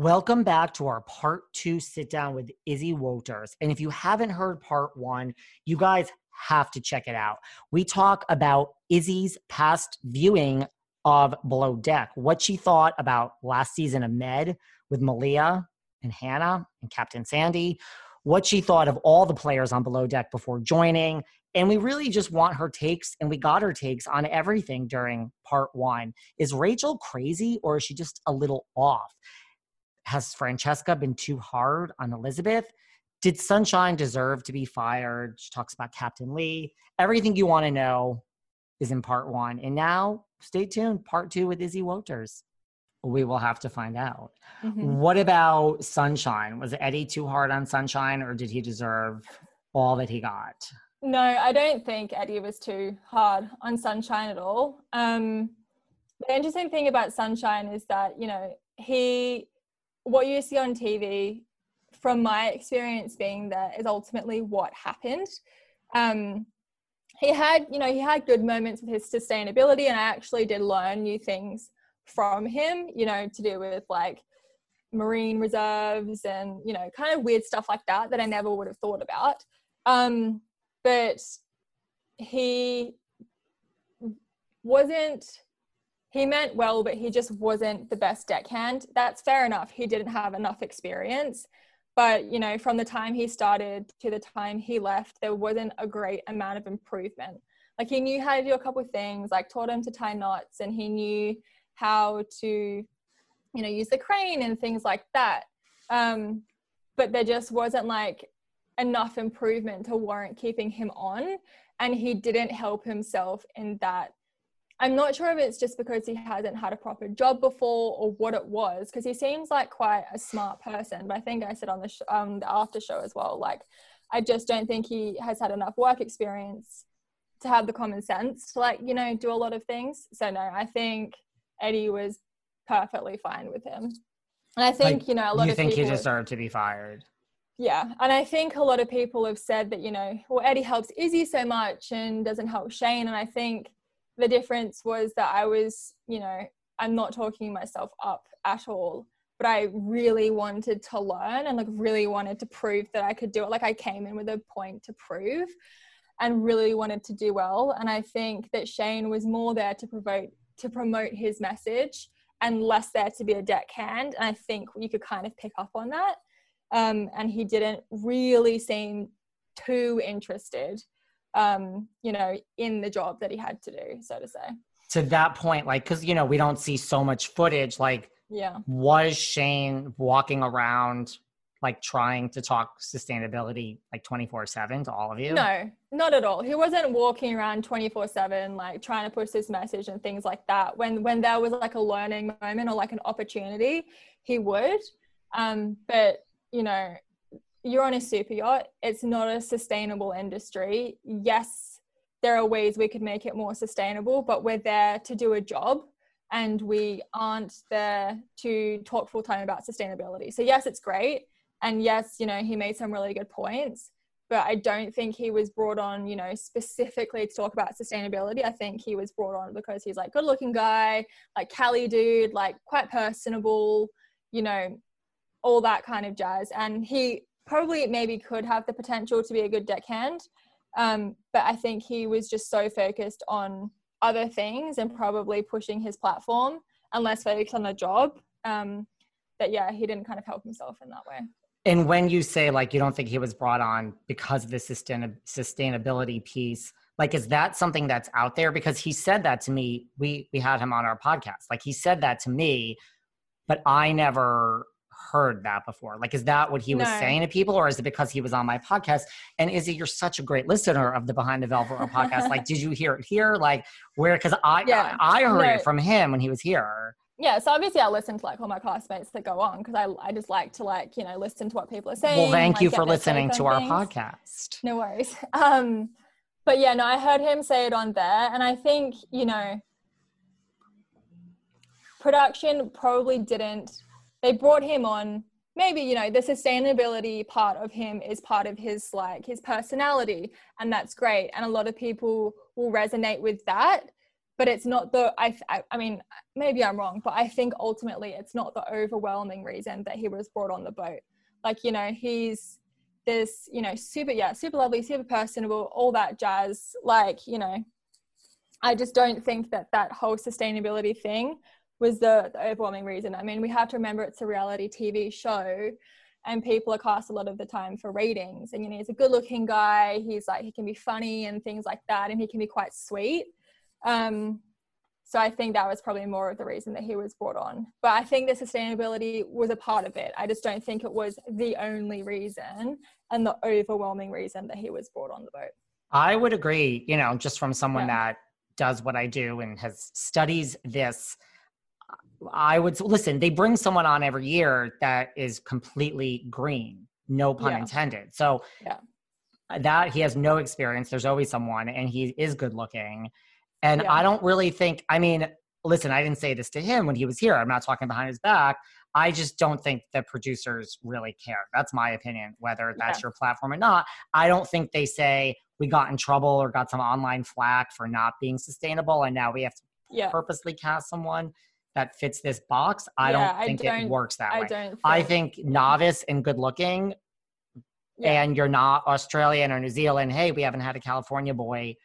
Welcome back to our part two sit down with Izzy Wouters. And if you haven't heard part one, you guys have to check it out. We talk about Izzy's past viewing of Below Deck, what she thought about last season of Med with Malia and Hannah and Captain Sandy, what she thought of all the players on Below Deck before joining. And we really just want her takes, and we got her takes on everything during part one. Is Rachel crazy or is she just a little off? Has Francesca been too hard on Elizabeth? Did Sunshine deserve to be fired? She talks about Captain Lee. Everything you want to know is in part one. And now stay tuned, part two with Izzy Wouters. We will have to find out. Mm-hmm. What about Sunshine? Was Eddie too hard on Sunshine or did he deserve all that he got? No, I don't think Eddie was too hard on Sunshine at all. Um, the interesting thing about Sunshine is that, you know, he what you see on TV, from my experience being there, is ultimately what happened. Um, he had, you know, he had good moments with his sustainability, and I actually did learn new things from him, you know, to do with like marine reserves and you know, kind of weird stuff like that that I never would have thought about. Um, but he wasn't he meant well, but he just wasn't the best deckhand. That's fair enough. He didn't have enough experience. But, you know, from the time he started to the time he left, there wasn't a great amount of improvement. Like he knew how to do a couple of things, like taught him to tie knots and he knew how to, you know, use the crane and things like that. Um, but there just wasn't like enough improvement to warrant keeping him on. And he didn't help himself in that I'm not sure if it's just because he hasn't had a proper job before or what it was, because he seems like quite a smart person. But I think I said on the, sh- um, the after show as well, like, I just don't think he has had enough work experience to have the common sense to, like, you know, do a lot of things. So, no, I think Eddie was perfectly fine with him. And I think, like, you know, a lot you of think people. he deserved to be fired? Yeah. And I think a lot of people have said that, you know, well, Eddie helps Izzy so much and doesn't help Shane. And I think the difference was that I was, you know, I'm not talking myself up at all, but I really wanted to learn and like really wanted to prove that I could do it. Like I came in with a point to prove and really wanted to do well. And I think that Shane was more there to promote to promote his message and less there to be a deckhand. And I think you could kind of pick up on that. Um, and he didn't really seem too interested um, you know, in the job that he had to do, so to say. To that point, like, because, you know, we don't see so much footage. Like, yeah. Was Shane walking around like trying to talk sustainability like 24 7 to all of you? No, not at all. He wasn't walking around 24 7 like trying to push this message and things like that. When when there was like a learning moment or like an opportunity, he would. Um, but you know, you're on a super yacht. It's not a sustainable industry. Yes, there are ways we could make it more sustainable, but we're there to do a job and we aren't there to talk full time about sustainability. So, yes, it's great. And yes, you know, he made some really good points, but I don't think he was brought on, you know, specifically to talk about sustainability. I think he was brought on because he's like good looking guy, like Cali dude, like quite personable, you know, all that kind of jazz. And he probably maybe could have the potential to be a good deckhand. Um, but I think he was just so focused on other things and probably pushing his platform and less focused on the job. Um, that yeah, he didn't kind of help himself in that way. And when you say like you don't think he was brought on because of the sustain- sustainability piece, like is that something that's out there? Because he said that to me. We we had him on our podcast. Like he said that to me, but I never heard that before. Like, is that what he was No. saying to people, or is it because he was on my podcast? And is it you're such a great listener of the Behind the Velvet Rope podcast? Like, did you hear it here? Like, where? Because I, Yeah. I I heard No. it from him when he was here. Yeah, so obviously I listen to like all my classmates that go on because I I just like to like you know listen to what people are saying. Well, and, thank like, you for listening to our things. podcast. No worries. Um, but yeah, no, I heard him say it on there, and I think you know, production probably didn't. They brought him on. Maybe you know the sustainability part of him is part of his like his personality, and that's great. And a lot of people will resonate with that. But it's not the I, I mean maybe I'm wrong, but I think ultimately it's not the overwhelming reason that he was brought on the boat. Like you know he's this you know super yeah super lovely super personable all that jazz like you know i just don't think that that whole sustainability thing was the, the overwhelming reason i mean we have to remember it's a reality tv show and people are cast a lot of the time for ratings and you know he's a good looking guy he's like he can be funny and things like that and he can be quite sweet um so I think that was probably more of the reason that he was brought on. But I think the sustainability was a part of it. I just don't think it was the only reason and the overwhelming reason that he was brought on the boat. I would agree, you know, just from someone Yeah. that does what I do and has studies this. I would listen, they bring someone on every year that is completely green, no pun Yeah. intended. So Yeah. Uh, that he has no experience. There's always someone and he is good looking. And Yeah. I don't really think, I mean, listen, I didn't say this to him when he was here. I'm not talking behind his back. I just don't think the producers really care. That's my opinion, whether that's Yeah. your platform or not. I don't think they say we got in trouble or got some online flack for not being sustainable and now we have to Yeah. purposely cast someone that fits this box. I Yeah, don't think it don't- works that I way. don't I think novice and good looking Yeah. and you're not Australian or New Zealand, hey, we haven't had a California boy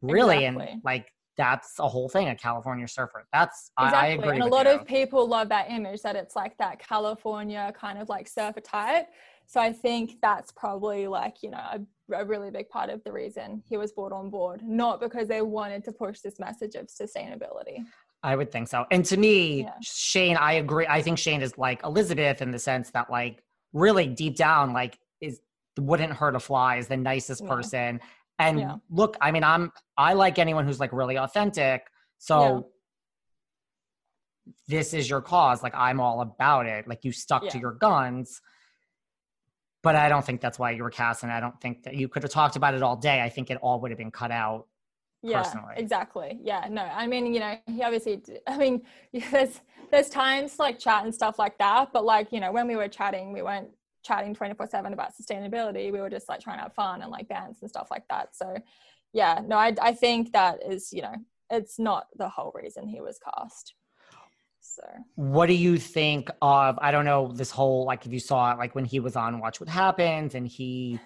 really. Exactly. And like that's a whole thing, a California surfer. That's I, I Exactly. agree. and a lot you. of people love that image that it's like that California kind of like surfer type. So I think that's probably like, you know, a, a really big part of the reason he was brought on board, not because they wanted to push this message of sustainability. I would think so. And to me, Yeah. Shane, I agree. I think Shane is like Elizabeth in the sense that like really deep down, like is wouldn't hurt a fly, is the nicest Yeah. person. And Yeah. look, I mean, I'm I like anyone who's like really authentic. So this is your cause. Like I'm all about it. Like you stuck to your guns. But I don't think that's why you were cast, and I don't think that you could have talked about it all day. I think it all would have been cut out. Yeah personally. exactly yeah no i mean you know he obviously I mean there's there's times like chat and stuff like that but like you know when we were chatting we weren't chatting 24 7 about sustainability we were just like trying to have fun and like dance and stuff like that so yeah no i, I think that is you know it's not the whole reason he was cast so What do you think of? I don't know this whole like if you saw it like when he was on Watch What Happens and he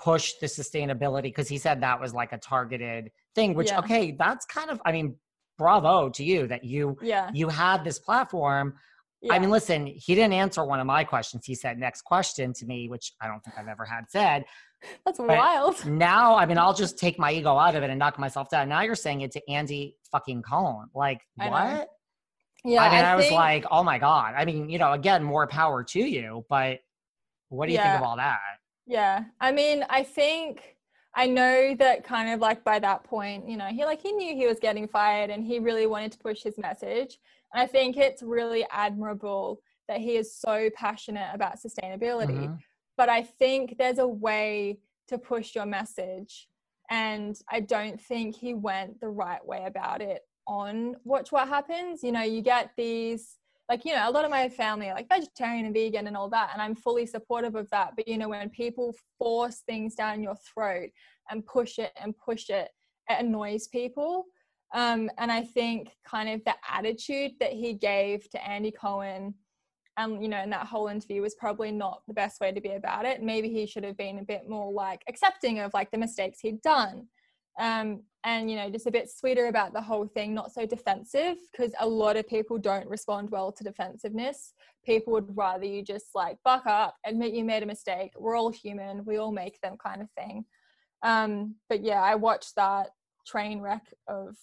pushed the sustainability because he said that was like a targeted thing. Which Yeah. okay, that's kind of I mean, bravo to you that you yeah, you had this platform. yeah. I mean, listen, he didn't answer one of my questions. He said next question to me, which I don't think I've ever had said. that's wild Now, I mean, I'll just take my ego out of it and knock myself down. Now you're saying it to Andy fucking Cohen. Like I know. what? yeah I mean, I, was think- like, oh my God. I mean, you know, again, more power to you, but what do you think of all that? Yeah. I mean, I think I know that kind of like by that point, you know, he like he knew he was getting fired and he really wanted to push his message. And I think it's really admirable that he is so passionate about sustainability. Mhm. But I think there's a way to push your message. And I don't think he went the right way about it on Watch What Happens. You know, you get these like you know a lot of my family are like vegetarian and vegan and all that and i'm fully supportive of that. But you know when people force things down your throat and push it and push it it annoys people. Um, and i think kind of the attitude that he gave to andy cohen and you know in that whole interview was probably not the best way to be about it. Maybe he should have been a bit more like accepting of like the mistakes he'd done. Um, and you know just a bit sweeter about the whole thing not so defensive because a lot of people don't respond well to defensiveness. People would rather you just like buck up admit you made a mistake. We're all human. We all make them kind of thing. Um but yeah i watched that train wreck of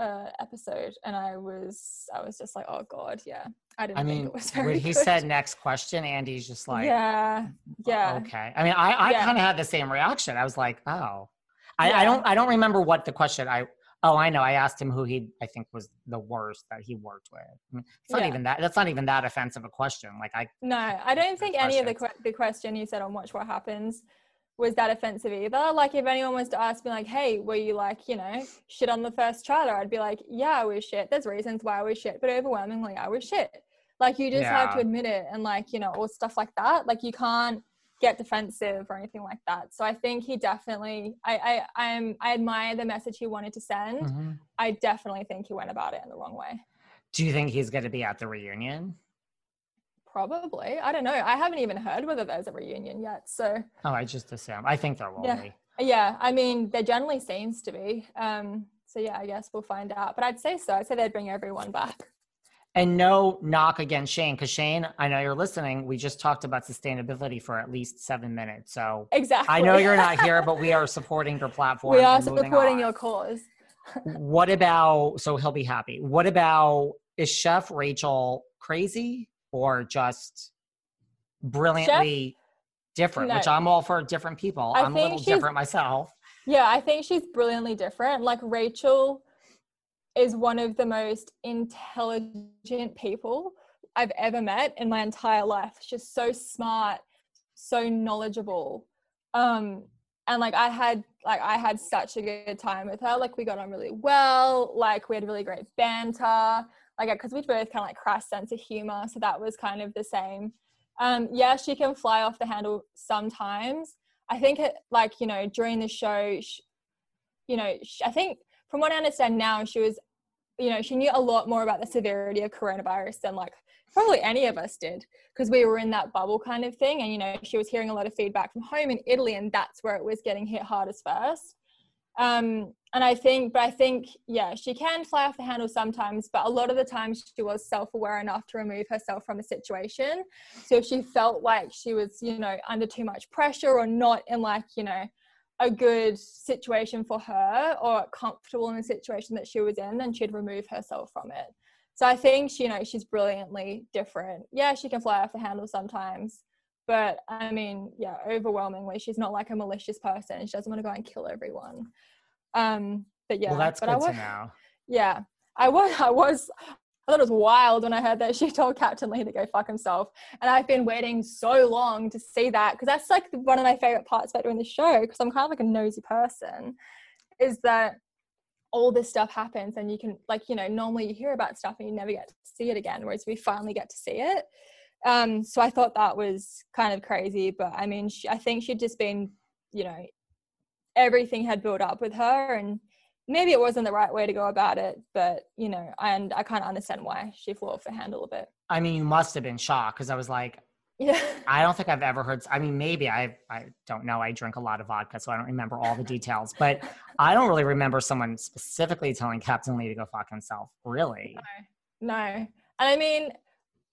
uh episode and i was i was just like oh god. Yeah. I didn't I think mean, it was very when he good. said next question, Andy's just like, yeah. Yeah. okay. I mean, I, I Yeah. kind of had the same reaction. I was like, oh, I, I don't, I don't remember what the question. I, oh, I know. I asked him who he, I think, was the worst that he worked with. I mean, it's not Yeah. even that. That's not even that offensive a question. Like I, No, I don't think any of the the question you said on Watch What Happens was that offensive either. Like if anyone was to ask me like, "Hey, were you like, you know, shit on the first trailer?" I'd be like, "Yeah, I was shit. There's reasons why I was shit, but overwhelmingly, I was shit." Like you just have to admit it, and like you know, or stuff like that. Like you can't get defensive or anything like that. So I think he definitely, I, I, I'm, I admire the message he wanted to send. Mhm. I definitely think he went about it in the wrong way. do you think he's going to be at the reunion? Probably. I don't know. I haven't even heard whether there's a reunion yet. So Oh, I just assume. I think there will Yeah. be. Yeah, I mean, there generally seems to be. Um, so yeah, I guess we'll find out. But I'd say so. I'd say they'd bring everyone back. And no knock against Shane, because Shane, I know you're listening. We just talked about sustainability for at least seven minutes. So Exactly. I know you're not here, but we are supporting your platform. we are supporting your cause. What about, so he'll be happy. What about, is Chef Rachel crazy or just brilliantly different? Which I'm all for different people. I I'm a little different myself. Yeah, I think she's brilliantly different. Like Rachel is one of the most intelligent people I've ever met in my entire life. She's so smart, so knowledgeable. Um and like I had like I had such a good time with her. Like we got on really well. Like we had really great banter. Like because we both kind of like crass sense of humor, so that was kind of the same. Um yeah, she can fly off the handle sometimes. I think it like you know during the show, sh you know, sh I think from what I understand now, she was, you know, she knew a lot more about the severity of coronavirus than like probably any of us did because we were in that bubble kind of thing, and you know, she was hearing a lot of feedback from home in Italy, and that's where it was getting hit hardest first. Um, and I think, but I think, yeah, she can fly off the handle sometimes, but a lot of the times she was self-aware enough to remove herself from the situation. So if she felt like she was, you know, under too much pressure or not in like, you know, a good situation for her or comfortable in the situation that she was in, then she'd remove herself from it. So I think she, you know, she's brilliantly different. Yeah, she can fly off the handle sometimes. But I mean, yeah, overwhelmingly, she's not like a malicious person. She doesn't want to go and kill everyone. Um, but yeah, well, that's but good I was, to know. yeah, I was, I was, I thought it was wild when I heard that she told Captain Lee to go fuck himself. And I've been waiting so long to see that because that's like one of my favorite parts about doing the show because I'm kind of like a nosy person. Is that all this stuff happens and you can like you know normally you hear about stuff and you never get to see it again, whereas we finally get to see it. Um, so I thought that was kind of crazy, but I mean, she, I think she'd just been, you know, everything had built up with her and maybe it wasn't the right way to go about it, but you know, and I kind of understand why she flew off the handle a bit. I mean, you must have been shocked because I was like, Yeah. I don't think I've ever heard. I mean, maybe I I don't know. I drink a lot of vodka, so I don't remember all the details. But I don't really remember someone specifically telling Captain Lee to go fuck himself. Really? No. And I mean,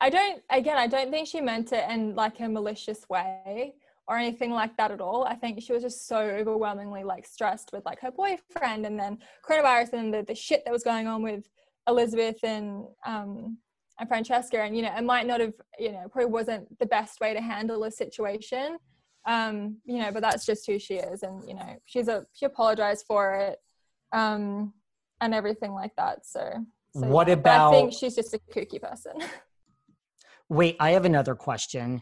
I don't, again, I don't think she meant it in like a malicious way or anything like that at all. I think she was just so overwhelmingly like stressed with like her boyfriend and then coronavirus and the, the shit that was going on with Elizabeth and, um, and Francesca. And, you know, it might not have, you know, probably wasn't the best way to handle a situation. Um, you know, but that's just who she is. And, you know, she's a, she apologized for it. Um, and everything like that. So, so What yeah. But I think she's just a kooky person. Wait, I have another question.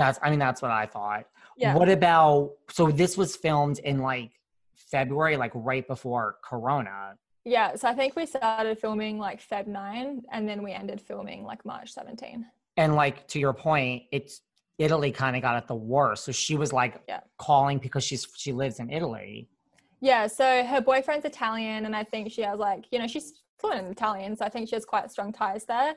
that's I mean that's what I thought. Yeah. What about so this was filmed in like February, like right before Corona. Yeah, so I think we started filming like Feb 9 and then we ended filming like March 17. And like to your point, it's Italy kind of got it the worst. So she was like Yeah. calling because she's she lives in Italy. Yeah, so her boyfriend's Italian and I think she has like, you know, she's fluent in Italian, so I think she has quite strong ties there.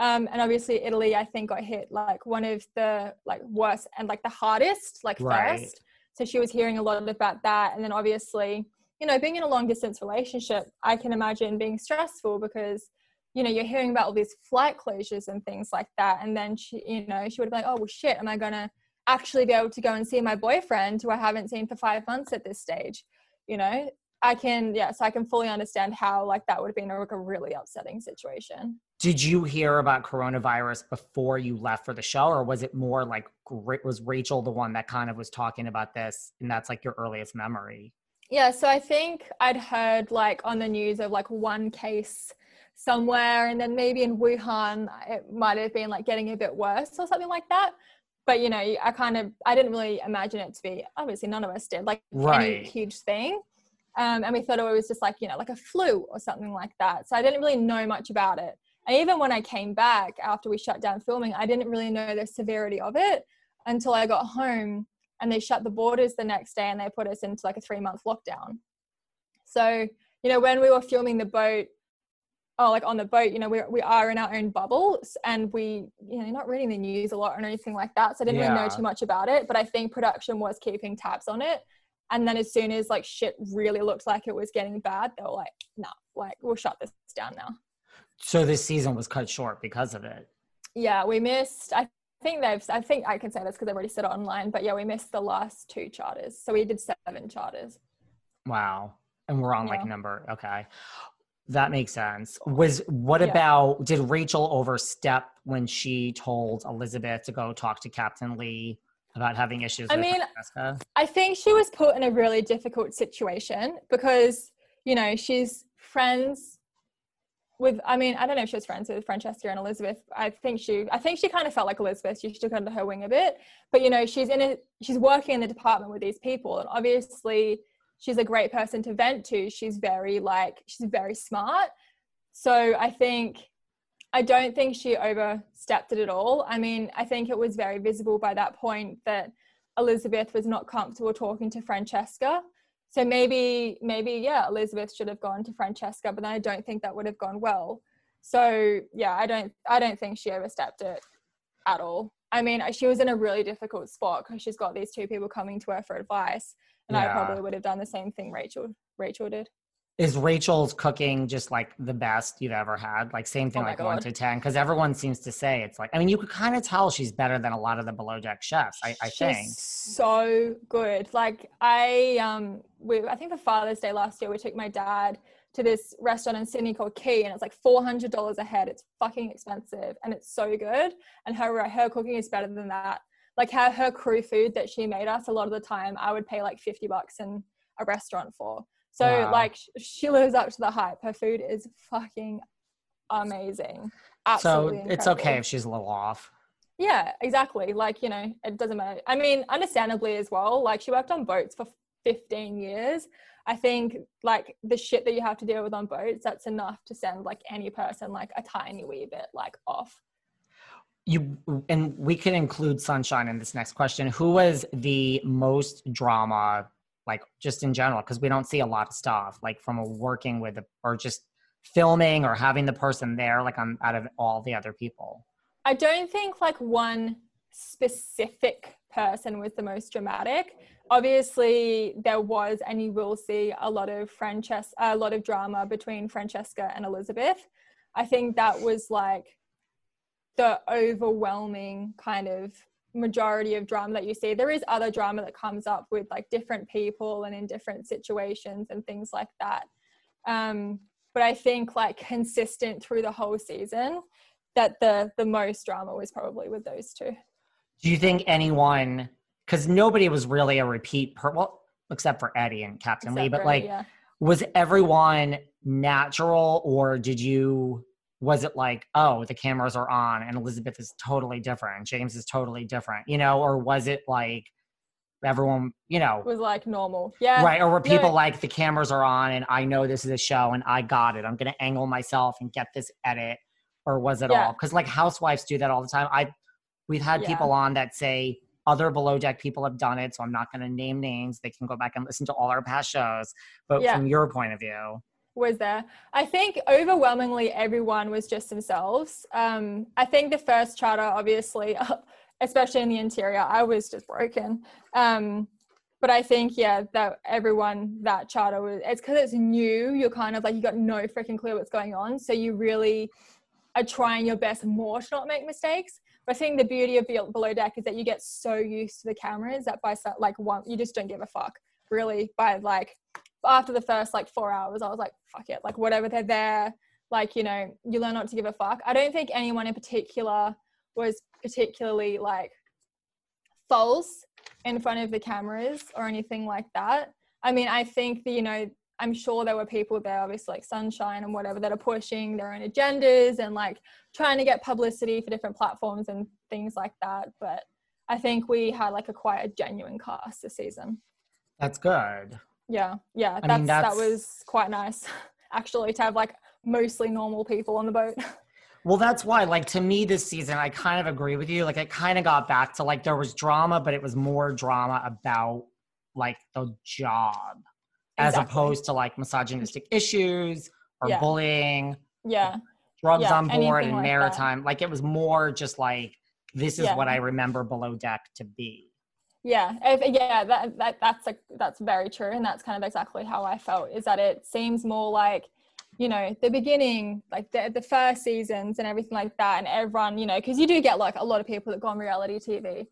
Um, and obviously Italy, I think got hit like one of the like worst and like the hardest, like Right. first. So she was hearing a lot about that. And then obviously, you know, being in a long distance relationship, I can imagine being stressful because, you know, you're hearing about all these flight closures and things like that. And then she, you know, she would be like, oh well shit, am I gonna actually be able to go and see my boyfriend who I haven't seen for five months at this stage? You know, I can, yeah, so I can fully understand how like that would have been a, like a really upsetting situation. Did you hear about coronavirus before you left for the show, or was it more like was Rachel the one that kind of was talking about this, and that's like your earliest memory? Yeah, so I think I'd heard like on the news of like one case somewhere, and then maybe in Wuhan it might have been like getting a bit worse or something like that. But you know, I kind of I didn't really imagine it to be. Obviously, none of us did like any huge thing, um, and we thought it was just like you know like a flu or something like that. So I didn't really know much about it. And even when I came back after we shut down filming, I didn't really know the severity of it until I got home and they shut the borders the next day and they put us into like a three month lockdown. So, you know, when we were filming the boat, oh, like on the boat, you know, we, we are in our own bubbles and we, you know, not reading the news a lot or anything like that. So I didn't really know too much about it, but I think production was keeping tabs on it. And then as soon as like shit really looked like it was getting bad, they were like, no, like we'll shut this down now. So this season was cut short because of it. Yeah, we missed. I think they've. I think I can say this because they've already said it online. But yeah, we missed the last two charters. So we did seven charters. Wow. And we're on like number okay. That makes sense. Was what Yeah. about did Rachel overstep when she told Elizabeth to go talk to Captain Lee about having issues I with mean, Francesca? I think she was put in a really difficult situation because you know she's friends with. I mean, I don't know if she was friends with Francesca and Elizabeth. I think she. I think she kind of felt like Elizabeth. She took under her wing a bit. But you know, she's in a. She's working in the department with these people, and obviously she's a great person to vent to. She's very like she's very smart. So I think I don't think she overstepped it at all. I mean, I think it was very visible by that point that Elizabeth was not comfortable talking to Francesca. So maybe, maybe, yeah, Elizabeth should have gone to Francesca, but then I don't think that would have gone well. So yeah, I don't, I don't think she overstepped it at all. I mean, she was in a really difficult spot because she's got these two people coming to her for advice, and I probably would have done the same thing Rachel, Rachel did. Is Rachel's cooking just like the best you've ever had? Like same thing, Oh like one to ten? Because everyone seems to say it's like. I mean, you could kind of tell she's better than a lot of the below deck chefs. I, I She's think. so good. Like I um we I think for Father's Day last year we took my dad to this restaurant in Sydney called Quay, and it's like four hundred dollars a head. It's fucking expensive, and it's so good. And her her cooking is better than that. Like her her crew food that she made us a lot of the time, I would pay like fifty bucks in a restaurant for. So Wow. like she lives up to the hype. Her food is fucking amazing. Absolutely so it's okay if she's a little off. Yeah, exactly. Like, you know, it doesn't matter. I mean, understandably as well, like she worked on boats for 15 years. I think like the shit that you have to deal with on boats, that's enough to send like any person like a tiny wee bit like off. You and we can include Sunshine in this next question. Who was the most drama, like just in general? Because we don't see a lot of stuff like from a working with or just filming or having the person there, like i'm out of all the other people. I don't think like one specific person was the most dramatic. Obviously, there was, and you will see a lot of Francesca, a lot of drama between Francesca and Elizabeth. I think that was like the overwhelming kind of majority of drama that you see. There is other drama that comes up with like different people and in different situations and things like that. Um, but I think like consistent through the whole season that the the most drama was probably with those two. Do you think anyone? Because nobody was really a repeat per well, except for Eddie and Captain Lee, but like yeah. was everyone natural or did you was it like oh the cameras are on and elizabeth is totally different james is totally different you know or was it like everyone you know was like normal. Yeah. right or were no. people like the cameras are on and i know this is a show and i got it i'm gonna angle myself and get this edit or was it Yeah. all because like housewives do that all the time i we've had Yeah. people on that say other below deck people have done it so i'm not going to name names they can go back and listen to all our past shows but Yeah. from your point of view was there. I think overwhelmingly everyone was just themselves. Um, I think the first charter, obviously, especially in the interior, I was just broken. Um, but I think, yeah, that everyone that charter was, it's because it's new. You're kind of like, you got no freaking clue what's going on. So you really are trying your best more to not make mistakes. But I think the beauty of Be- Below Deck is that you get so used to the cameras that by like one, you just don't give a fuck really by like after the first like four hours, I was like, fuck it, like whatever, they're there. Like, you know, you learn not to give a fuck. I don't think anyone in particular was particularly like false in front of the cameras or anything like that. I mean, I think that, you know, I'm sure there were people there, obviously like Sunshine and whatever, that are pushing their own agendas and like trying to get publicity for different platforms and things like that. But I think we had like a quite a genuine cast this season. that's good Yeah, yeah, that's, mean, that was quite nice, actually, to have like mostly normal people on the boat. Well, that's why, like, to me this season, I kind of agree with you. Like, it kind of got back to like there was drama, but it was more drama about like the job as opposed to like misogynistic issues or Yeah. bullying, yeah, drugs Yeah, on board, and like that. maritime. Like, it was more just like this is Yeah. what I remember below deck to be. Yeah, if, yeah. That, that that's like that's very true, and that's kind of exactly how I felt. Is that it seems more like you know the beginning, like the the first seasons and everything like that, and everyone you know because you do get like a lot of people that go on reality TV.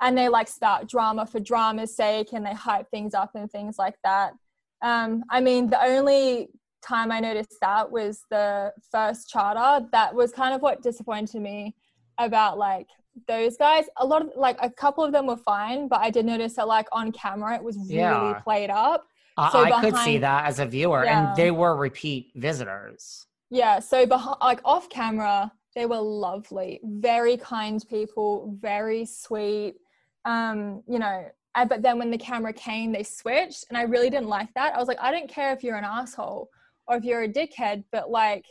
And they like start drama for drama's sake, and they hype things up and things like that. Um, I mean, the only time I noticed that was the first charter. That was kind of what disappointed me about like those guys. A lot of like a couple of them were fine, but I did notice that like on camera it was really Yeah. played up. I, So I could see that as a viewer, Yeah. and they were repeat visitors. Yeah, so behind, like off camera, they were lovely, very kind people, very sweet. Um, you know, but then when the camera came, they switched, and I really didn't like that. I was like, I don't care if you're an asshole or if you're a dickhead, but like,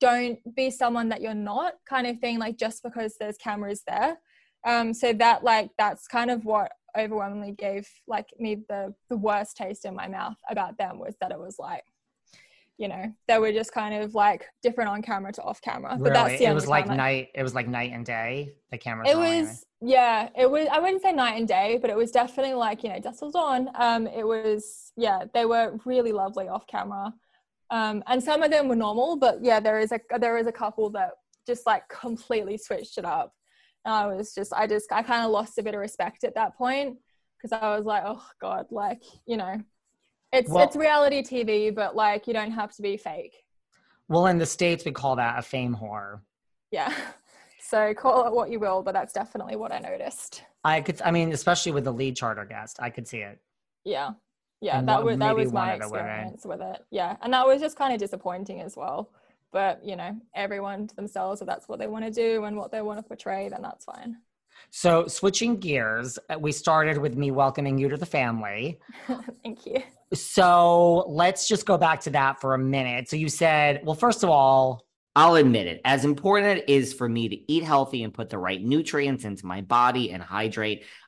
don't be someone that you're not, kind of thing. Like just because there's cameras there. Um, so that like that's kind of what overwhelmingly gave like me the the worst taste in my mouth about them was that it was like you know they were just kind of like different on camera to off camera but Really, that's the it was like night. It was like night and day. The cameras. it was yeah it was i wouldn't say night and day but it was definitely like you know dust was on um it was yeah they were really lovely off camera um and some of them were normal but yeah there is a there is a couple that just like completely switched it up and i was just i just i kind of lost a bit of respect at that point because i was like oh god like you know It's Well- it's reality TV, but like you don't have to be fake. Well, in the States, we call that a fame whore. Yeah. So call it what you will, but that's definitely what I noticed. I could, I mean, especially with the lead charter guest, I could see it. Yeah. Yeah, that was that was my of the women. experience with it. Yeah. And that was just kind of disappointing as well. But you know, everyone to themselves, if that's what they want to do and what they want to portray, then that's fine. So, switching gears, uh, we started with me welcoming you to the family. Thank you. So, let's just go back to that for a minute. So, you said, well, first of all, I'll admit it, as important it is for me to eat healthy and put the right nutrients into my body and hydrate,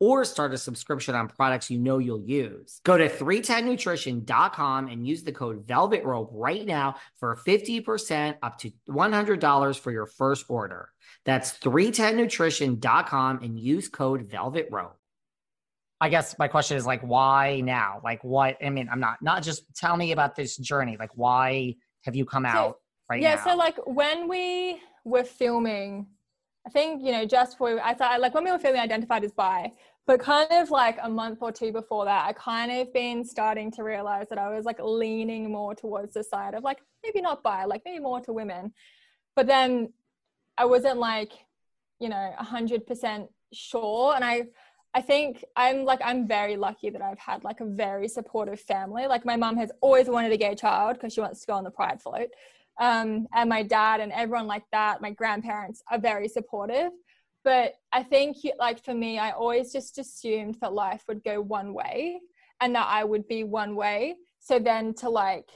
or start a subscription on products you know you'll use. Go to 310nutrition.com and use the code Velvet Rope right now for 50% up to $100 for your first order. That's 310nutrition.com and use code Velvet Rope. I guess my question is like, why now? Like, what? I mean, I'm not, not just tell me about this journey. Like, why have you come out right yeah, now? Yeah, so like when we were filming, I think, you know, just for I thought like when we were filming Identified as Bi, but kind of like a month or two before that, I kind of been starting to realize that I was like leaning more towards the side of like maybe not bi, like maybe more to women. But then I wasn't like, you know, a hundred percent sure. And I I think I'm like I'm very lucky that I've had like a very supportive family. Like my mom has always wanted a gay child because she wants to go on the pride float. Um, and my dad and everyone like that, my grandparents are very supportive. But I think like for me, I always just assumed that life would go one way and that I would be one way. So then to like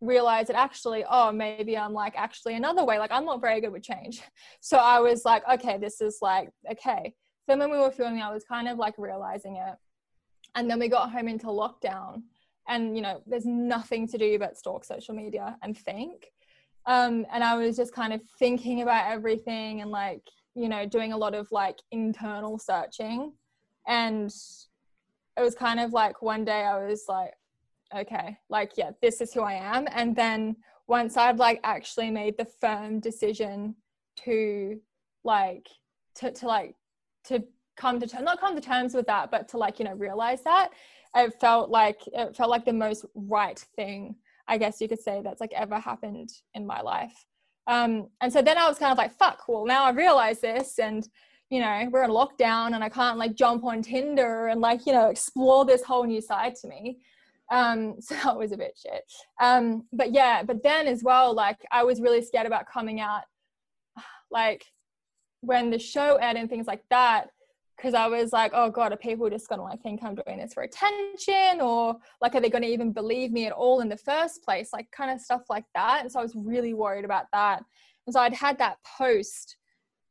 realize that actually, oh, maybe I'm like actually another way. Like I'm not very good with change. So I was like, okay, this is like, okay. Then when we were filming, I was kind of like realizing it. And then we got home into lockdown. And, you know, there's nothing to do but stalk social media and think. Um, and I was just kind of thinking about everything and like, you know, doing a lot of like internal searching. And it was kind of like one day I was like, okay, like, yeah, this is who I am. And then once I'd like actually made the firm decision to like, to, to like, to come to terms, not come to terms with that, but to like, you know, realize that it felt like, it felt like the most right thing, I guess you could say that's like ever happened in my life. Um, and so then I was kind of like, fuck, well, now I realize this and, you know, we're in lockdown and I can't like jump on Tinder and like, you know, explore this whole new side to me. Um, so that was a bit shit. Um, but yeah, but then as well, like I was really scared about coming out, like when the show aired and things like that, because I was like, oh God, are people just gonna like think I'm doing this for attention? Or like, are they gonna even believe me at all in the first place? Like, kind of stuff like that. And so I was really worried about that. And so I'd had that post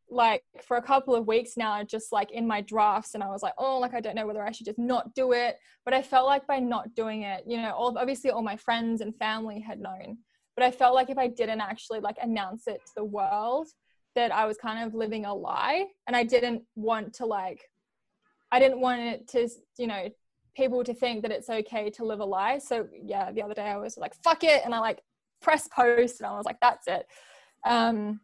like for a couple of weeks now, just like in my drafts. And I was like, oh, like, I don't know whether I should just not do it. But I felt like by not doing it, you know, all, obviously all my friends and family had known. But I felt like if I didn't actually like announce it to the world, that I was kind of living a lie and I didn't want to like I didn't want it to you know people to think that it's okay to live a lie. So yeah the other day I was like fuck it and I like press post and I was like that's it. Um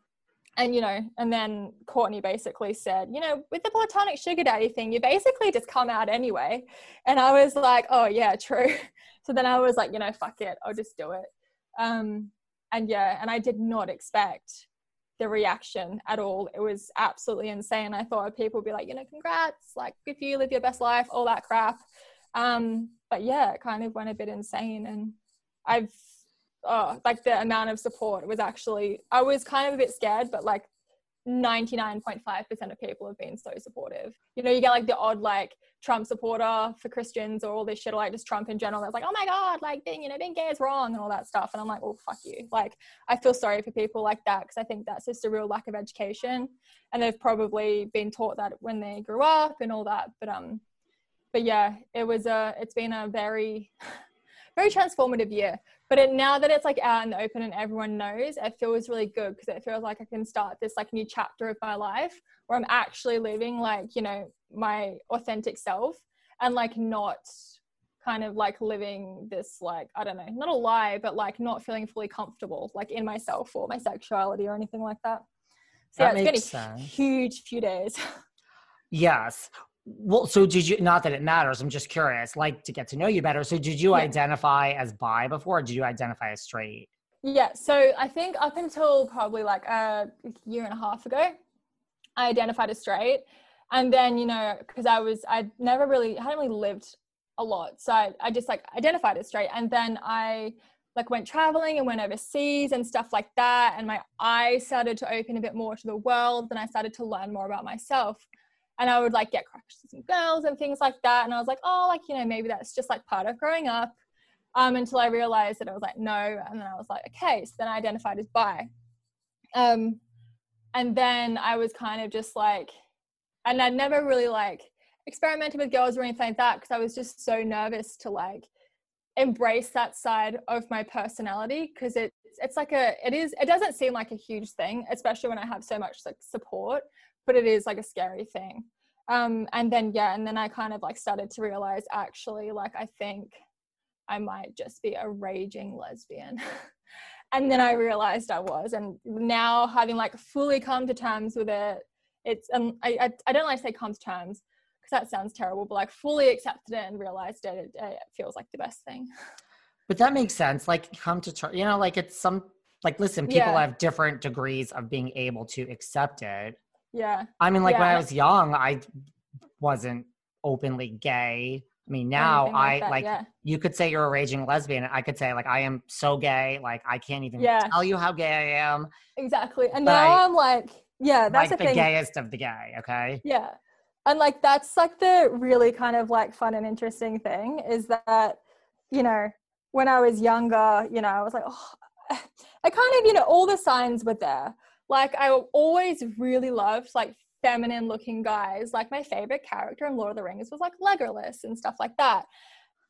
and you know and then Courtney basically said you know with the platonic sugar daddy thing you basically just come out anyway. And I was like oh yeah true. So then I was like you know fuck it I'll just do it. Um and yeah and I did not expect the reaction at all. It was absolutely insane. I thought people would be like, you know, congrats, like if you live your best life, all that crap. Um, but yeah, it kind of went a bit insane. And I've, oh, like the amount of support was actually, I was kind of a bit scared, but like 99.5% of people have been so supportive. You know, you get like the odd like Trump supporter for Christians or all this shit, or like just Trump in general. That's like, oh my God, like being, you know, being gay is wrong and all that stuff. And I'm like, oh, fuck you. Like, I feel sorry for people like that because I think that's just a real lack of education. And they've probably been taught that when they grew up and all that. But, um, but yeah, it was a, it's been a very, very transformative year. But it, now that it's like out in the open and everyone knows, it feels really good because it feels like I can start this like new chapter of my life where I'm actually living like, you know, my authentic self and like not kind of like living this like I don't know, not a lie, but like not feeling fully comfortable like in myself or my sexuality or anything like that. So That yeah, it's been a sense. huge few days. Yes. Well, so did you, not that it matters, I'm just curious, like to get to know you better. So did you Yeah. identify as bi before? Or did you identify as straight? Yeah, so I think up until probably like a year and a half ago, I identified as straight. And then, you know, because I was, I never really, hadn't really lived a lot. So I, I just like identified as straight. And then I like went traveling and went overseas and stuff like that. And my eyes started to open a bit more to the world. And I started to learn more about myself. And I would like get crushes on girls and things like that. And I was like, oh, like, you know, maybe that's just like part of growing up um, until I realized that I was like, no. And then I was like, okay. So then I identified as bi. Um, and then I was kind of just like, and I'd never really like experimented with girls or anything like that because I was just so nervous to like embrace that side of my personality because it's it's like a it is it doesn't seem like a huge thing especially when I have so much like support but it is like a scary thing um and then yeah and then I kind of like started to realize actually like I think I might just be a raging lesbian. and then I realized I was. And now having like fully come to terms with it, it's um I I, I don't like to say come to terms because that sounds terrible, but like fully accepted it and realized it, it, it feels like the best thing. But that makes sense. Like come to terms, you know, like it's some, like listen, people Yeah. have different degrees of being able to accept it. Yeah. I mean, like when I was young, I wasn't openly gay. I mean, now anything I that, like, yeah. you could say you're a raging lesbian. I could say, like, I am so gay. Like, I can't even Yeah. tell you how gay I am. Exactly. And But now I- I'm like, yeah, that's like the the gayest of the gay. Okay. Yeah. And like that's like the really kind of like fun and interesting thing is that, you know, when I was younger, you know, I was like, oh, I kind of, you know, all the signs were there. Like I always really loved like feminine looking guys. Like my favorite character in Lord of the Rings was like Legolas and stuff like that.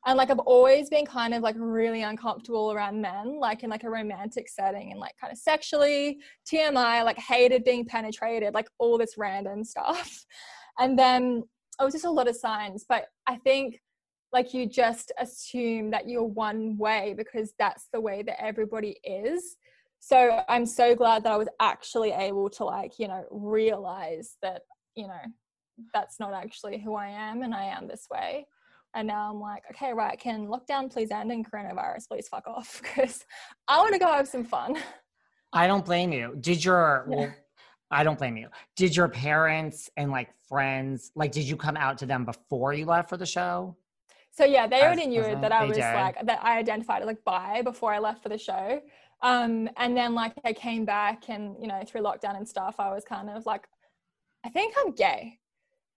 And like I've always been kind of like really uncomfortable around men, like in like a romantic setting and like kind of sexually, TMI, like hated being penetrated, like all this random stuff. And then it was just a lot of signs. But I think like you just assume that you're one way because that's the way that everybody is. So I'm so glad that I was actually able to like, you know, realize that, you know, that's not actually who I am and I am this way. And now I'm like, okay, right, can lockdown please end and coronavirus please fuck off because I want to go have some fun. I don't blame you. Did your, Yeah. well, I don't blame you. Did your parents and like friends, like, did you come out to them before you left for the show? So yeah, they already knew that I was did. like that I identified as like bi before I left for the show. Um, and then like I came back and you know through lockdown and stuff, I was kind of like, I think I'm gay.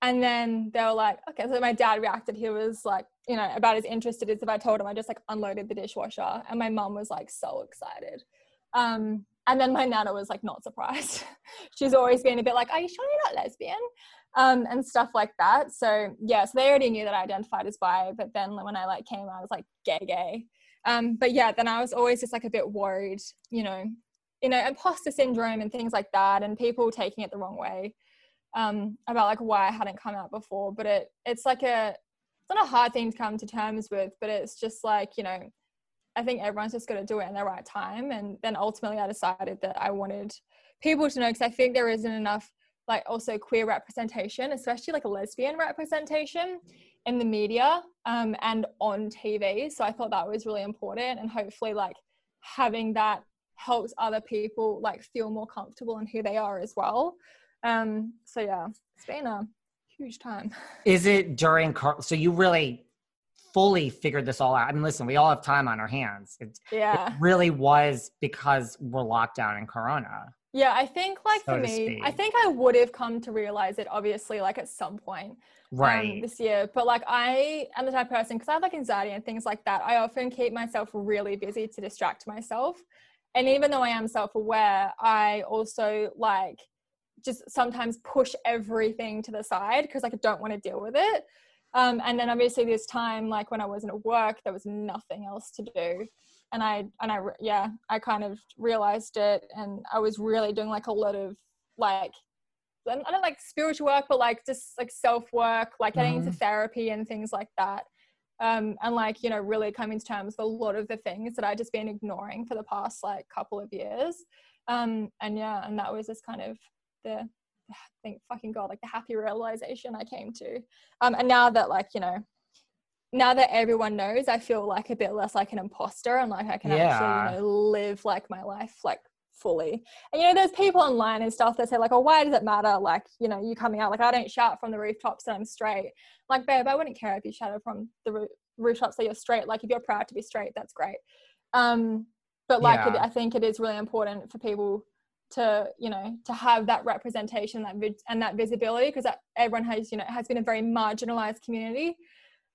And then they were like, okay. So my dad reacted. He was like, you know, about as interested as if I told him I just like unloaded the dishwasher. And my mum was like so excited. Um, and then my nana was like not surprised. She's always been a bit like, are you sure you're not lesbian? um, and stuff like that. So yeah, so they already knew that I identified as bi, but then when I like came, I was like gay, gay. Um, but yeah, then I was always just like a bit worried, you know, you know, imposter syndrome and things like that, and people taking it the wrong way um, about like why I hadn't come out before. But it it's like a it's not a hard thing to come to terms with, but it's just like you know, I think everyone's just got to do it in the right time. And then ultimately, I decided that I wanted people to know because I think there isn't enough like also queer representation, especially like a lesbian representation in the media um, and on TV. So I thought that was really important, and hopefully, like having that helps other people like feel more comfortable in who they are as well. Um, so yeah, it's been a huge time. Is it during, cor- so you really fully figured this all out? I mean, listen, we all have time on our hands. It, Yeah. it really was because we're locked down in Corona. Yeah, I think like so for me. I think I would have come to realize it obviously like at some point um, right. this year. But like I am the type of person because I have like anxiety and things like that. I often keep myself really busy to distract myself. And even though I am self-aware, I also like just sometimes push everything to the side because like I don't want to deal with it. Um, and then obviously this time, like when I wasn't at work, there was nothing else to do. And I, and I, yeah, I kind of realized it and I was really doing like a lot of like, I don't like spiritual work, but like just like self work, like getting into therapy and things like that. Um, and like, you know, really coming to terms with a lot of the things that I just been ignoring for the past like couple of years. Um, and yeah, and that was just kind of the thank fucking god like the happy realization i came to um and now that like you know now that everyone knows i feel like a bit less like an imposter and like i can Yeah. actually you know live like my life like fully. And you know there's people online and stuff that say like oh why does it matter? Like you know you coming out like i don't shout from the rooftops that i'm straight. Like babe i wouldn't care if you shouted from the roo- rooftops that you're straight. Like if you're proud to be straight that's great. Um but like it, i think it is really important for people to you know to have that representation that vid- and that visibility because everyone has you know has been a very marginalized community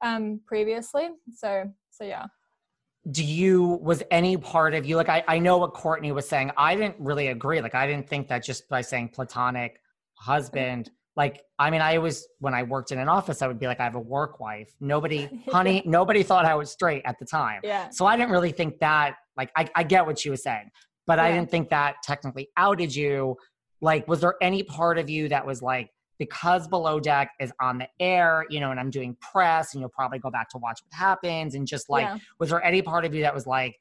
um previously. So so yeah. Do you was any part of you like I, I know what courtney was saying. I didn't really agree. Like i didn't think that just by saying platonic husband like i mean i was when i worked in an office i would be like i have a work wife. Nobody honey nobody thought i was straight at the time. Yeah. So i didn't really think that like i, I get what she was saying but i didn't think that technically outed you. Like was there any part of you that was like because below deck is on the air you know and i'm doing press and you'll probably go back to watch what happens and just like yeah. was there any part of you that was like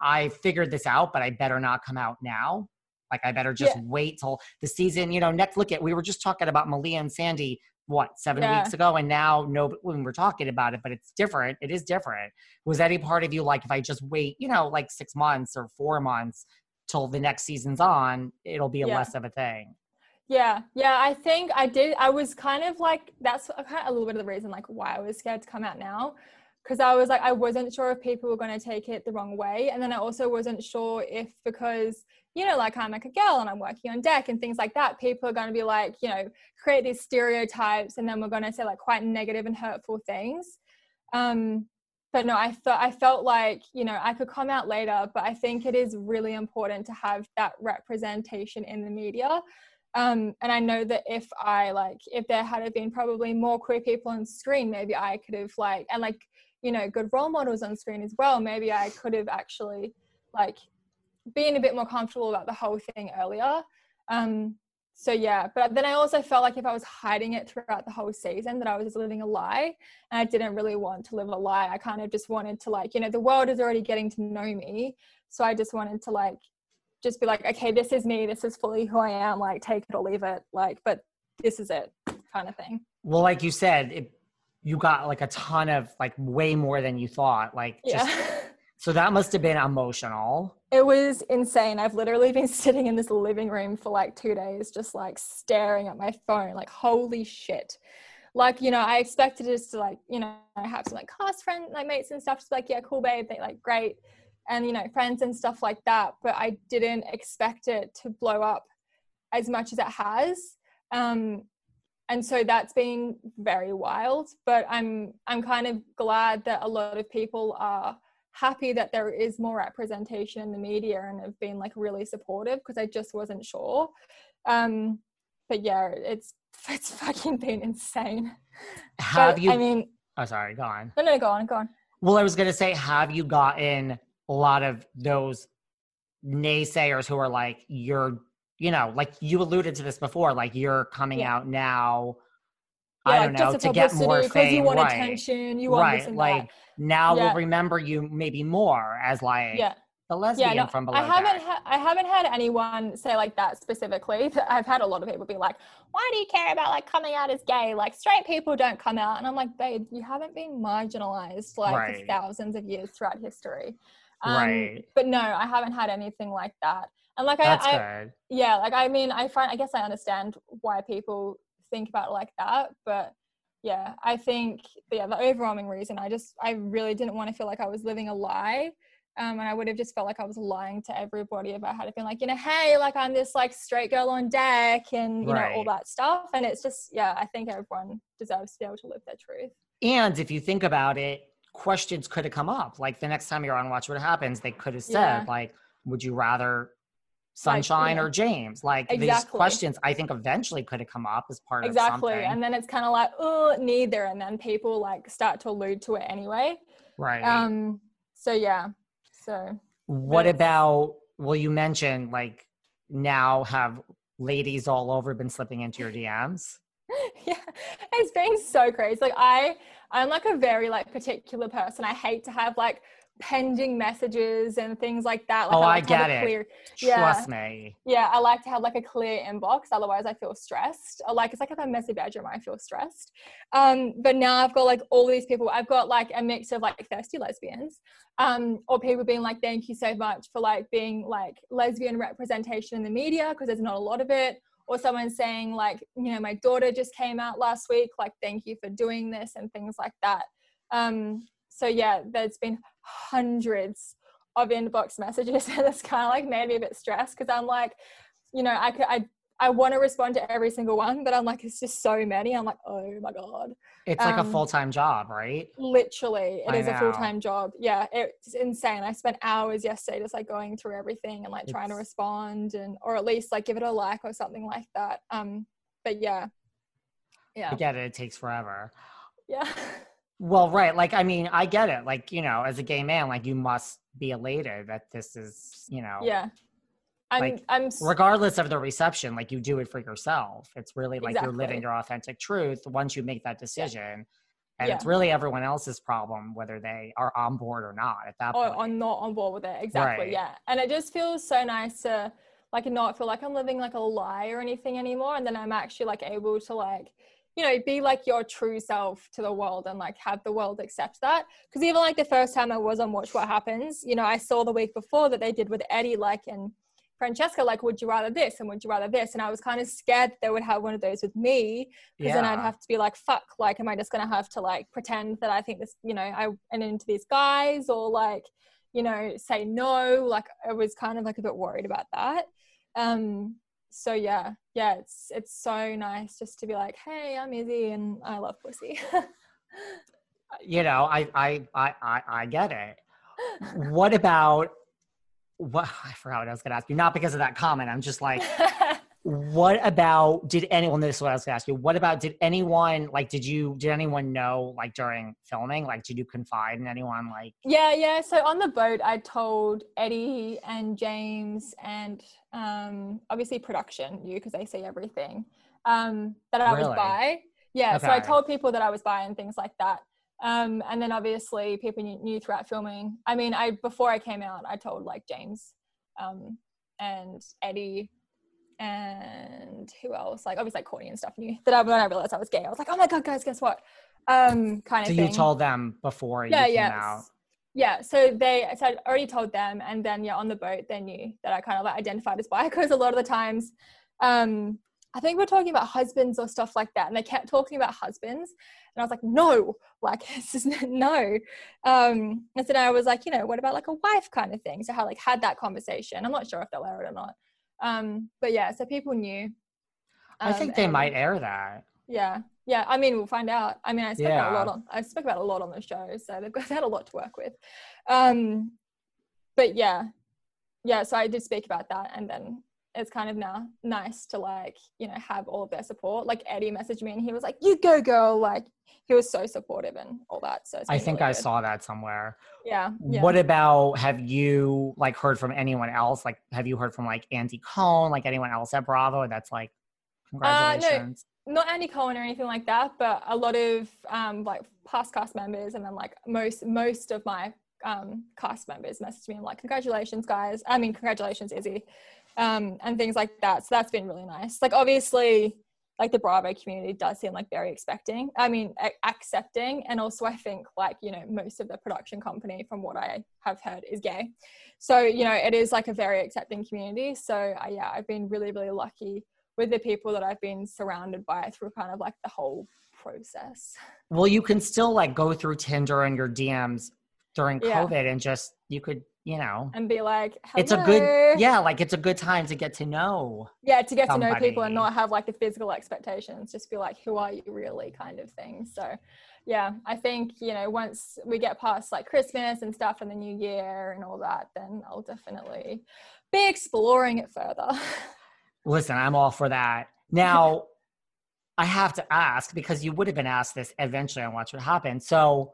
i figured this out but i better not come out now like i better just Yeah. wait till the season you know next look at we were just talking about malia and sandy what seven Yeah. weeks ago and now no when we're talking about it but it's different it is different was any part of you like if i just wait you know like six months or four months till the next season's on it'll be a less of a thing Yeah, yeah, I think I did. I was kind of like that's a kind of a little bit of the reason like why I was scared to come out now, because I was like I wasn't sure if people were going to take it the wrong way, and then I also wasn't sure if because you know like I'm like a girl and I'm working on deck and things like that, people are going to be like you know create these stereotypes, and then we're going to say like quite negative and hurtful things. Um, but no, I thought I felt like you know I could come out later, but I think it is really important to have that representation in the media um, and I know that if I like, if there had been probably more queer people on screen, maybe I could have like, and like, you know, good role models on screen as well. Maybe I could have actually like been a bit more comfortable about the whole thing earlier. Um, so yeah, but then I also felt like if I was hiding it throughout the whole season, that I was just living a lie, and I didn't really want to live a lie. I kind of just wanted to like, you know, the world is already getting to know me, so I just wanted to like just be like, okay, this is me, this is fully who I am, like take it or leave it, like, but this is it, kind of thing. well like you said it, you got like a ton of like way more than you thought like just Yeah. so that must have been emotional it was insane. I've literally been sitting in this living room for like two days, just like staring at my phone, like, holy shit. Like, you know, I expected just to like, you know, have some like cast friends, like mates and stuff, just like, yeah, cool, babe. They like, great. And, you know, friends and stuff like that. But I didn't expect it to blow up as much as it has. Um, and so that's been very wild but i'm i'm kind of glad that a lot of people are happy that there is more representation in the media and have been like really supportive because i just wasn't sure um but yeah it's it's fucking been insane have but, you i mean oh sorry go on no no go on go on well i was to say have you gotten a lot of those naysayers who are like you're you know like you alluded to this before like you're coming Yeah. out now yeah, i don't know to get more because you fame want right attention you want right like that now Yeah. we'll remember you maybe more as like yeah the lesbian yeah, no, from below I haven't ha- I haven't had anyone say like that specifically. I've had a lot of people be like, "Why do you care about like coming out as gay? Like straight people don't come out." And I'm like, "Babe, you haven't been marginalized like for Right. thousands of years throughout history." Um, Right. But no, I haven't had anything like that. And like that's I, I good yeah, like I mean, I find I guess I understand why people think about it like that, but yeah, I think yeah, the overwhelming reason I just I really didn't want to feel like I was living a lie. Um, and I would have just felt like I was lying to everybody if I had been like, you know, hey, like I'm this like straight girl on deck and you Right. know all that stuff. And it's just yeah, I think everyone deserves to be able to live their truth. And if you think about it, questions could have come up. Like the next time you're on Watch What Happens, they could have said, Yeah. like, would you rather Sunshine or James? Like these questions, I think eventually could have come up as part exactly of. Exactly. And then it's kind of like oh neither and then people like start to allude to it anyway right. um so yeah so what about? Well, you mentioned like now have ladies all over been slipping into your DMs. yeah it's been so crazy like i i'm like a very like particular person. I hate to have like pending messages and things like that. Like oh, I like have get it. clear, Yeah. Trust me. yeah i like to have like a clear inbox. Otherwise i feel stressed. Or, like it's like if i have a messy bedroom i feel stressed. Um but now i've got like all these people. I've got like a mix of like thirsty lesbians um or people being like thank you so much for like being like lesbian representation in the media because there's not a lot of it or someone saying like you know my daughter just came out last week like thank you for doing this and things like that. Um so yeah there's been hundreds of inbox messages and it's kind of like made me a bit stressed because i'm like you know i could i i want to respond to every single one but i'm like it's just so many i'm like oh my god It's like a Um, full time job, right? literally it I is a full-time job yeah it's insane i spent hours yesterday just like going through everything and like trying to respond and or at least like give it a like or something like that um but yeah yeah I get it. It takes forever. yeah Well, right. Like, I mean, I get it. Like, you know, as a gay man, like, you must be elated that this is, you know, yeah i'm Like, i'm regardless of the reception, like, you do it for yourself. It's really like you're living your authentic truth once you make that decision. And Yeah. it's really everyone else's problem whether they are on board or not at that or, point. or not on board with it exactly Right. yeah and it just feels so nice to like not feel like i'm living like a lie or anything anymore and then i'm actually like able to like you know be like your true self to the world and like have the world accept that because even like the first time i was on watch what happens you know i saw the week before that they did with eddie like and francesca like would you rather this and would you rather this and i was kind of scared they would have one of those with me because then I'd have to be like, fuck, like, am I just gonna have to like pretend that I think this, you know, I am into these guys or like, you know, say no? Like, I was kind of like a bit worried about that. Um, so yeah, yeah, it's it's so nice just to be like, hey, I'm Izzy and I love pussy. you know, I, I, I, I, I get it. What about what? I forgot what I was going to ask you. Not because of that comment. I'm just like, what about did anyone this is what i was going to ask you what about did anyone like did you did anyone know like during filming like did you confide in anyone like Yeah, yeah. So on the boat, I told Eddie and James and um, obviously production, you, because they see everything, um, that I was Really? bi. Yeah, so I told people that I was bi and things like that. Um, and then obviously people knew, knew throughout filming. I mean, I before I came out, I told like James um, and Eddie and who else? Like obviously like Courtney and stuff knew that I, when I realized I was gay, I was like, oh my god, guys, guess what? Um, kind so of you thing told them before yeah, you came yeah, out yeah. So they, so I'd already told them, and then yeah, on the boat, they knew that I kind of like identified as bi because a lot of the times, um, I think we're talking about husbands or stuff like that, and they kept talking about husbands, and I was like, no, like this is no. Um, and so then I was like, you know, what about like a wife kind of thing? So I like had that conversation. I'm not sure if they'll air it or not. Um, but yeah, so people knew. i Um, think they and- might air that yeah, yeah. I mean, we'll find out. I mean, I spoke about a lot on. I spoke about a lot on the show, so they've got they had a lot to work with. Um, but yeah, yeah. So I did speak about that, and then it's kind of now nice to like you know have all of their support. Like Eddie messaged me, and he was like, "You go, girl!" Like he was so supportive and all that. So i think really i good. saw that somewhere Yeah, yeah. what about have you like heard from anyone else like have you heard from like andy cohen like anyone else at bravo that's like Uh, no. not Andy Cohen or anything like that, but a lot of um, like past cast members, and then like most most of my um, cast members messaged me and like, "Congratulations, guys! I mean, congratulations, Izzy," um, and things like that. So that's been really nice. Like, obviously, like the Bravo community does seem like very expecting. I mean, accepting, and also I think like you know most of the production company, from what I have heard, is gay. So you know, it is like a very accepting community. So uh, yeah, I've been really really lucky with the people that I've been surrounded by through kind of like the whole process. well you can still like go through tinder and your dms during Yeah. covid and just you could you know, and be like, it's a good, yeah, like it's a good time to get to know. Yeah, to get somebody. to know people and not have like the physical expectations. Just be like, who are you really, kind of thing. So, yeah, I think you know once we get past like Christmas and stuff and the New Year and all that, then I'll definitely be exploring it further. Listen, I'm all for that. Now, I have to ask because you would have been asked this eventually on Watch What Happens. So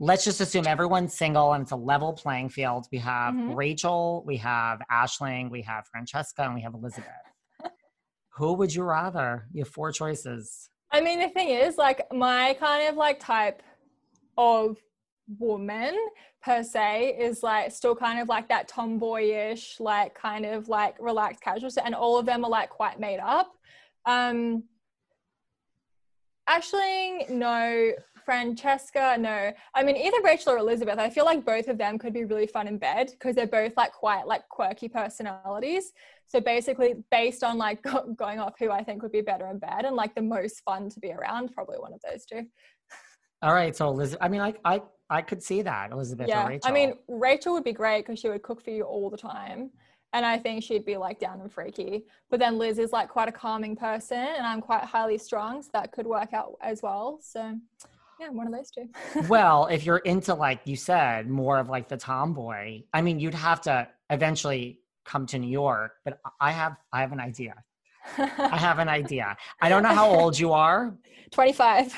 let's just assume everyone's single and it's a level playing field. We have Mhm. Rachel, we have Ashling, we have Francesca, and we have Elizabeth. Who would you rather? You have four choices. I mean, the thing is, like, my kind of like type of woman per se is like still kind of like that tomboyish, like kind of like relaxed casual. And all of them are like quite made up. Um, Ashling, no. Francesca, no. I mean, either Rachel or Elizabeth. I feel like both of them could be really fun in bed because they're both like quite like quirky personalities. So basically, based on like go- going off who I think would be better in bed and like the most fun to be around, probably one of those two. All right, so Elizabeth. I mean, I I I could see that Elizabeth or yeah, Rachel. I mean, Rachel would be great because she would cook for you all the time. And I think she'd be like down and freaky. But then Liz is like quite a calming person and I'm quite highly strong. So that could work out as well. So yeah, I'm one of those two. well, if you're into like you said, more of like the tomboy, I mean, you'd have to eventually come to New York. But I have I have an idea. I have an idea. I don't know how old you are. 25.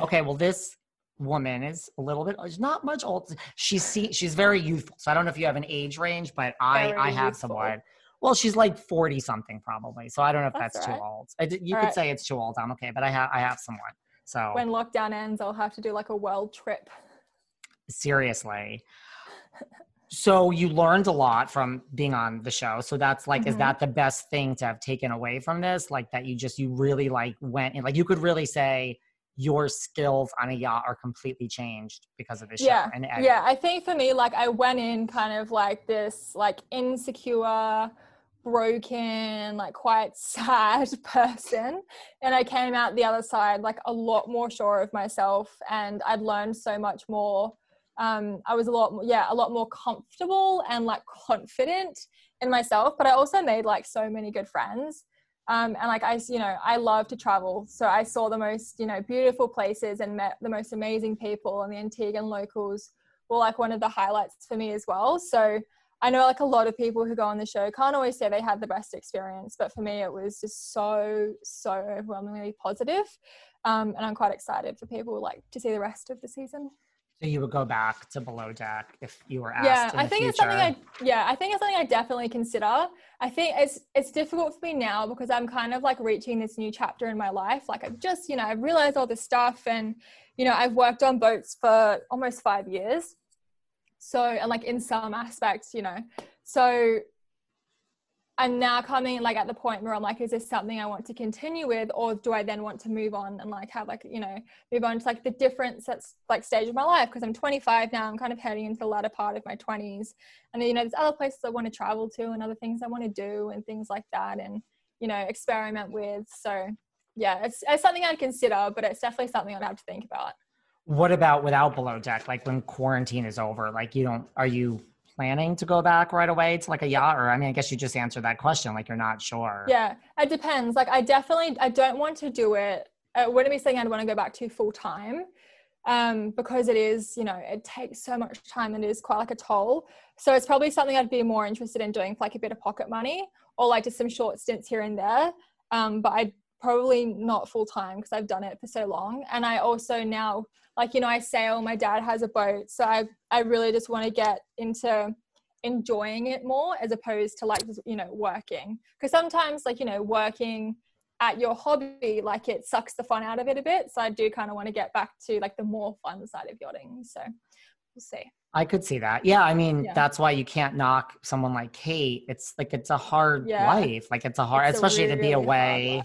Okay, well, this woman is a little bit. She's not much old. She's see, she's very youthful. So I don't know if you have an age range, but I Very I have youthful. someone. Well, she's like forty something probably. So I don't know if that's, That's too old. I you All could right. say it's too old. I'm okay, but I have I have someone. So When lockdown ends, I'll have to do like a world trip. seriously. So you learned a lot from being on the show. So that's like, is Mhm. that the best thing to have taken away from this? Like that you just you really like went and like you could really say your skills on a yacht are completely changed because of show. yeah And yeah i think for me like i went in kind of like this like insecure broken like quite sad person and i came out the other side like a lot more sure of myself and i'd learned so much more um i was a lot yeah a lot more comfortable and like confident in myself but i also made like so many good friends um, and like I, you know, I love to travel. So I saw the most, you know, beautiful places and met the most amazing people. And the Antiguan locals were like one of the highlights for me as well. So I know like a lot of people who go on the show can't always say they had the best experience, but for me it was just so so overwhelmingly positive. Um, and I'm quite excited for people like to see the rest of the season. so you would go back to below deck if you were asked. yeah i think it's something i yeah i think it's something i definitely consider i think it's it's difficult for me now because i'm kind of like reaching this new chapter in my life like i've just you know i've realized all this stuff and you know i've worked on boats for almost five years so and like in some aspects you know so I'm now coming like at the point where I'm like, is this something I want to continue with, or do I then want to move on and like have like you know move on to like the different that's like stage of my life because I'm 25 now. I'm kind of heading into the latter part of my 20s, and you know there's other places I want to travel to and other things I want to do and things like that, and you know experiment with. So yeah, it's it's something I'd consider, but it's definitely something I'd have to think about. What about without below deck? Like when quarantine is over, like you don't, are you planning to go back right away to like a yacht? Or I mean, I guess you just answered that question, like you're not sure. Yeah, it depends. Like I definitely I don't want to do it. It wouldn't be something I'd want to go back to full time. Um, because it is, you know, it takes so much time and it is quite like a toll. So it's probably something I'd be more interested in doing for like a bit of pocket money or like just some short stints here and there. Um, but I'd probably not full time because I've done it for so long. And I also now, like, you know, I sail, my dad has a boat. So I, I really just want to get into enjoying it more as opposed to like just you know working because sometimes like you know working at your hobby like it sucks the fun out of it a bit so i do kind of want to get back to like the more fun side of yachting so we'll see I could see that. Yeah. I mean, Yeah. that's why you can't knock someone like Kate. It's like, it's a hard Yeah. life. Like it's a hard, It's a especially to really, be really away.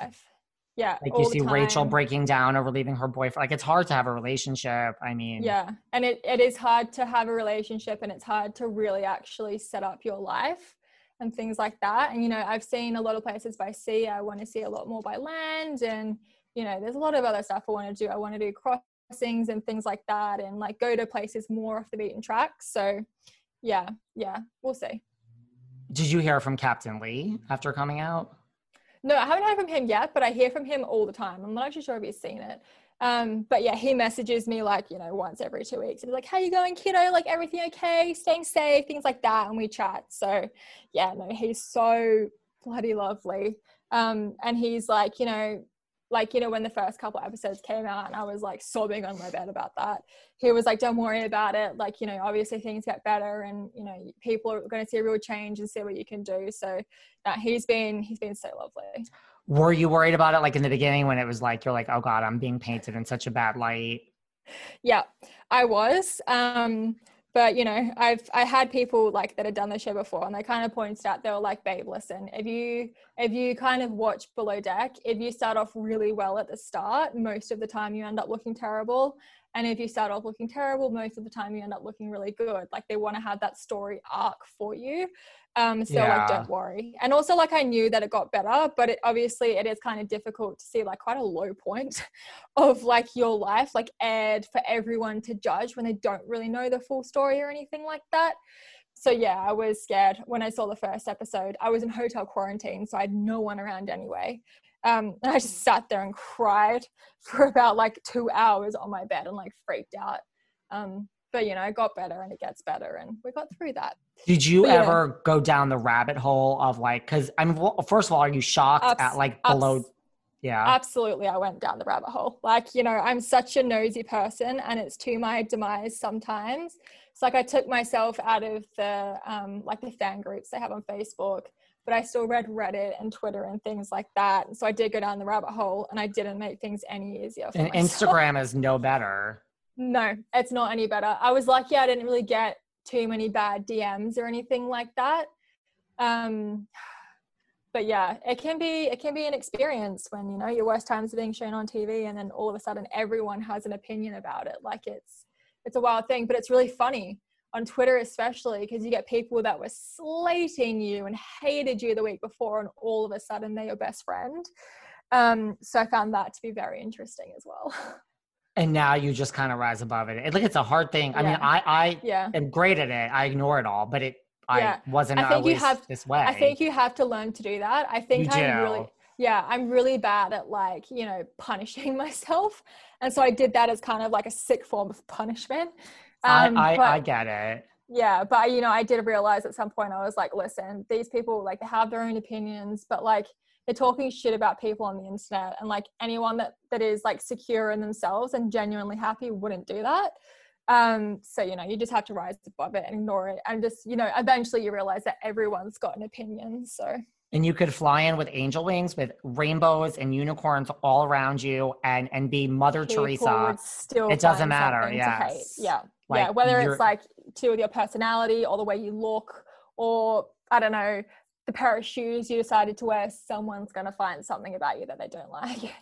Yeah Like you see Rachel breaking down over leaving her boyfriend. Like it's hard to have a relationship. I mean, yeah and it, it is hard to have a relationship and it's hard to really actually set up your life and things like that and you know i've seen a lot of places by sea i want to see a lot more by land and you know there's a lot of other stuff i want to do i want to do crossings and things like that and like go to places more off the beaten track so yeah, yeah, we'll see. Did you hear from Captain Lee after coming out? No, I haven't heard from him yet, but I hear from him all the time. I'm not actually sure if he's seen it. Um, but yeah, he messages me like, you know, once every two weeks. And he's like, how you going, kiddo? Like everything okay? Staying safe, things like that. And we chat. So yeah, no, he's so bloody lovely. Um, and he's like, you know, like you know when the first couple episodes came out and i was like sobbing on my bed about that he was like don't worry about it. Like you know obviously things get better and you know people are going to see a real change and see what you can do. So uh, he's been he's been so lovely. Were you worried about it like in the beginning when it was like you're like oh god i'm being painted in such a bad light? Yeah i was. Um but you know i've i had people like that had done the show before and they kind of pointed out they were like babe listen if you if you kind of watch below deck if you start off really well at the start most of the time you end up looking terrible. And if you start off looking terrible most of the time you end up looking really good. Like they want to have that story arc for you um, so yeah. like, don't worry. And also like I knew that it got better, but it obviously it is kind of difficult to see like quite a low point of like your life, like aired for everyone to judge when they don't really know the full story or anything like that. So yeah, I was scared when I saw the first episode. I was in hotel quarantine, so I had no one around anyway. Um, and I just sat there and cried for about like two hours on my bed and like freaked out. Um, but you know, it got better and it gets better, and we got through that. Did you but, ever yeah. go down the rabbit hole of like, because I mean, first of all, are you shocked at like below? Abs- yeah, absolutely. I went down the rabbit hole. Like, you know, I'm such a nosy person, and it's to my demise sometimes. It's like I took myself out of the um, like the fan groups they have on Facebook, but I still read Reddit and Twitter and things like that. So I did go down the rabbit hole, and I didn't make things any easier. and myself. Instagram is no better. No, it's not any better. I was lucky I didn't really get too many bad DMs or anything like that. Um, but yeah, it can be it can be an experience when you know your worst times are being shown on TV, and then all of a sudden everyone has an opinion about it. Like it's it's a wild thing, but it's really funny on Twitter, especially because you get people that were slating you and hated you the week before, and all of a sudden they're your best friend. Um, so I found that to be very interesting as well. and now you just kind of rise above it. Like it's a hard thing. I mean, I I yeah. am great at it. I ignore it all, but it yeah. I wasn't I think always you have, this way. I think you have to learn to do that. I think I'm really yeah, I'm really bad at like, you know, punishing myself. And so I did that as kind of like a sick form of punishment. Um, I, I, but, I get it. Yeah, but you know, I did realize at some point I was like, listen, these people like they have their own opinions, but like they're talking shit about people on the internet and like anyone that that is like secure in themselves and genuinely happy wouldn't do that. Um so you know you just have to rise above it and ignore it and just you know eventually you realize that everyone's got an opinion so. And you could fly in with angel wings with rainbows and unicorns all around you and and be mother people teresa. it doesn't matter yeah yeah. Like yeah whether it's like to your personality or the way you look or i don't know the pair of shoes you decided to wear, someone's going to find something about you that they don't like.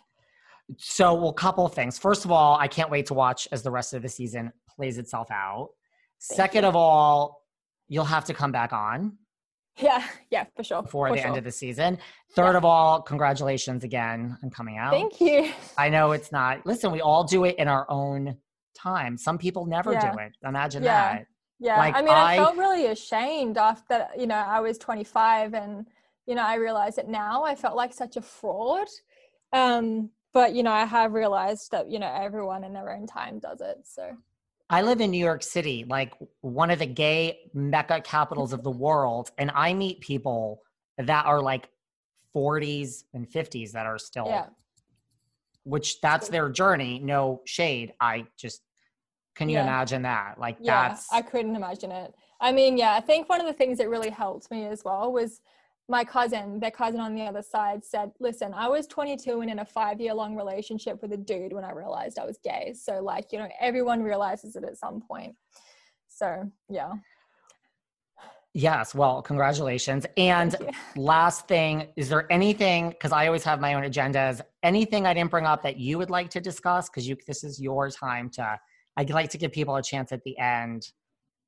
So, well, couple of things. First of all, I can't wait to watch as the rest of the season plays itself out. Thank Second you. of all, you'll have to come back on. Yeah, yeah, for sure. Before for the sure. end of the season. Third yeah. of all, congratulations again on coming out. Thank you. I know it's not, listen, we all do it in our own time. Some people never yeah. do it. Imagine yeah. that. Yeah, like I mean, I, I, felt really ashamed after you know I was 25, and you know I realized it now. I felt like such a fraud, um, but you know I have realized that you know everyone in their own time does it. So I live in New York City, like one of the gay mecca capitals of the world, and I meet people that are like 40s and 50s that are still, yeah. which that's their journey. No shade. I just can you yeah. imagine that? Like yeah, that's I couldn't imagine it. I mean, yeah, I think one of the things that really helped me as well was my cousin, their cousin on the other side said, listen, I was 22 and in a five year long relationship with a dude when I realized I was gay. So, like, you know, everyone realizes it at some point. So, yeah. Yes. Well, congratulations. And last thing, is there anything, because I always have my own agendas, anything I didn't bring up that you would like to discuss? Because you this is your time to I'd like to give people a chance at the end.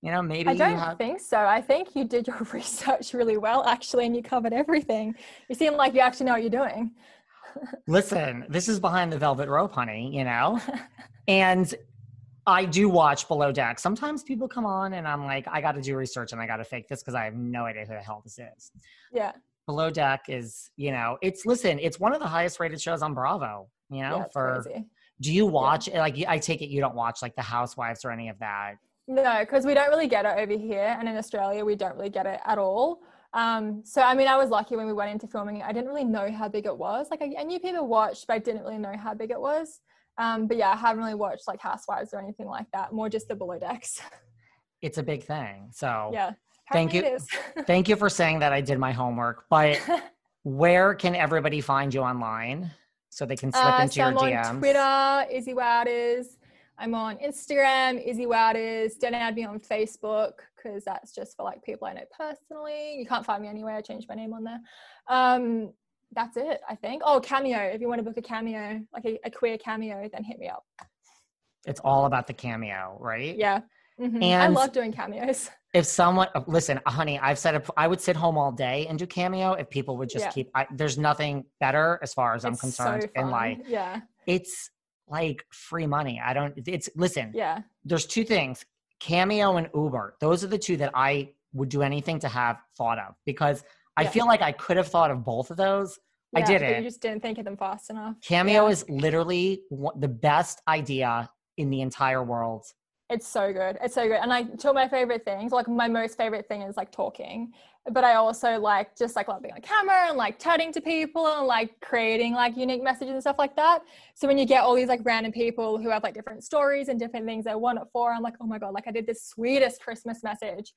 You know, maybe I don't have... think so. I think you did your research really well, actually, and you covered everything. You seem like you actually know what you're doing. Listen, this is behind the velvet rope, honey. You know, and I do watch Below Deck. Sometimes people come on and I'm like, I got to do research and I got to fake this because I have no idea who the hell this is. Yeah. Below Deck is, you know, it's listen, it's one of the highest rated shows on Bravo. You know, yeah, for crazy. Do you watch like I take it you don't watch like The Housewives or any of that? No, because we don't really get it over here, and in Australia we don't really get it at all. Um, so I mean, I was lucky when we went into filming it. I didn't really know how big it was. Like I, I knew people watched, but I didn't really know how big it was. Um, but yeah, I haven't really watched like Housewives or anything like that. More just the below decks. It's a big thing. So yeah. Thank you. thank you for saying that I did my homework. But where can everybody find you online so they can slip Uh, into so your I'm DMs? on Twitter, Izzy Wouters. I'm on Instagram, Izzy Wouters. Don't add me on Facebook because that's just for like people I know personally. You can't find me anywhere. I changed my name on there. Um, that's it, I think. Oh, cameo. If you want to book a cameo, like a, a queer cameo, then hit me up. It's all about the cameo, right? Yeah. Mhm. I love doing cameos. if someone listen honey i've said it i would sit home all day and do cameo if people would just Yeah. keep I, there's nothing better as far as i'm It's concerned so in fun. life Yeah. it's like free money i don't it's listen Yeah. there's two things cameo and uber those are the two that i would do anything to have thought of because i feel like i could have thought of both of those I Yeah, But didn't. you just didn't think of them fast enough. cameo Yeah. is literally the best idea in the entire world It's so good. It's so good. And I two of my favorite things, like my most favorite thing is like talking. But I also like just like love being on camera and like chatting to people and like creating like unique messages and stuff like that. So when you get all these like random people who have like different stories and different things they want it for, I'm like, oh my God, like I did this sweetest Christmas message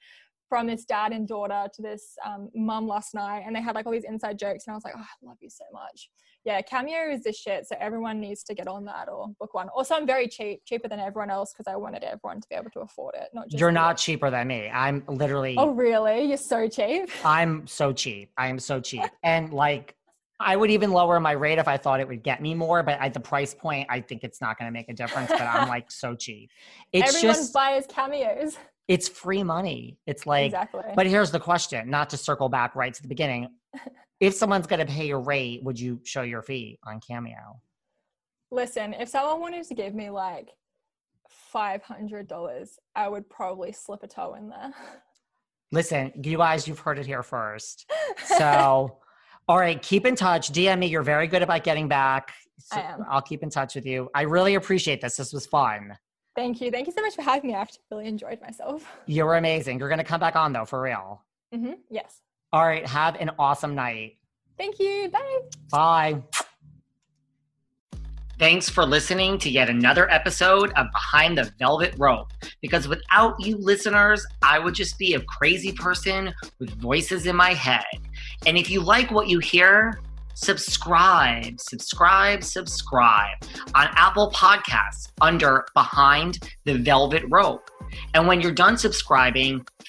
from this dad and daughter to this um, mum last night. And they had like all these inside jokes. And I was like, oh, I love you so much. Yeah, Cameo is the shit. So everyone needs to get on that or book one. Also, I'm very cheap, cheaper than everyone else because I wanted everyone to be able to afford it. Not just you're not cheaper than me i'm literally Oh, really? You're so cheap. I'm so cheap. I am so cheap. And like I would even lower my rate if I thought it would get me more, but at the price point, I think it's not going to make a difference. But I'm like so cheap. It's Everyone just buys cameos. it's free money. It's like exactly. but here's the question, not to circle back right to the beginning. If someone's going to pay your rate, would you show your fee on Cameo? Listen, if someone wanted to give me like five hundred dollars, I would probably slip a toe in there. Listen, you guys, you've heard it here first. So, all right, keep in touch. DM me. You're very good about getting back. So I am. I'll keep in touch with you. I really appreciate this. This was fun. Thank you. Thank you so much for having me. I've really enjoyed myself. You're amazing. You're going to come back on though, for real. Mm-hmm. Yes. All right, have an awesome night. Thank you. Bye. Bye. Thanks for listening to yet another episode of Behind the Velvet Rope. Because without you listeners, I would just be a crazy person with voices in my head. And if you like what you hear, subscribe, subscribe, subscribe on Apple Podcasts under Behind the Velvet Rope. And when you're done subscribing,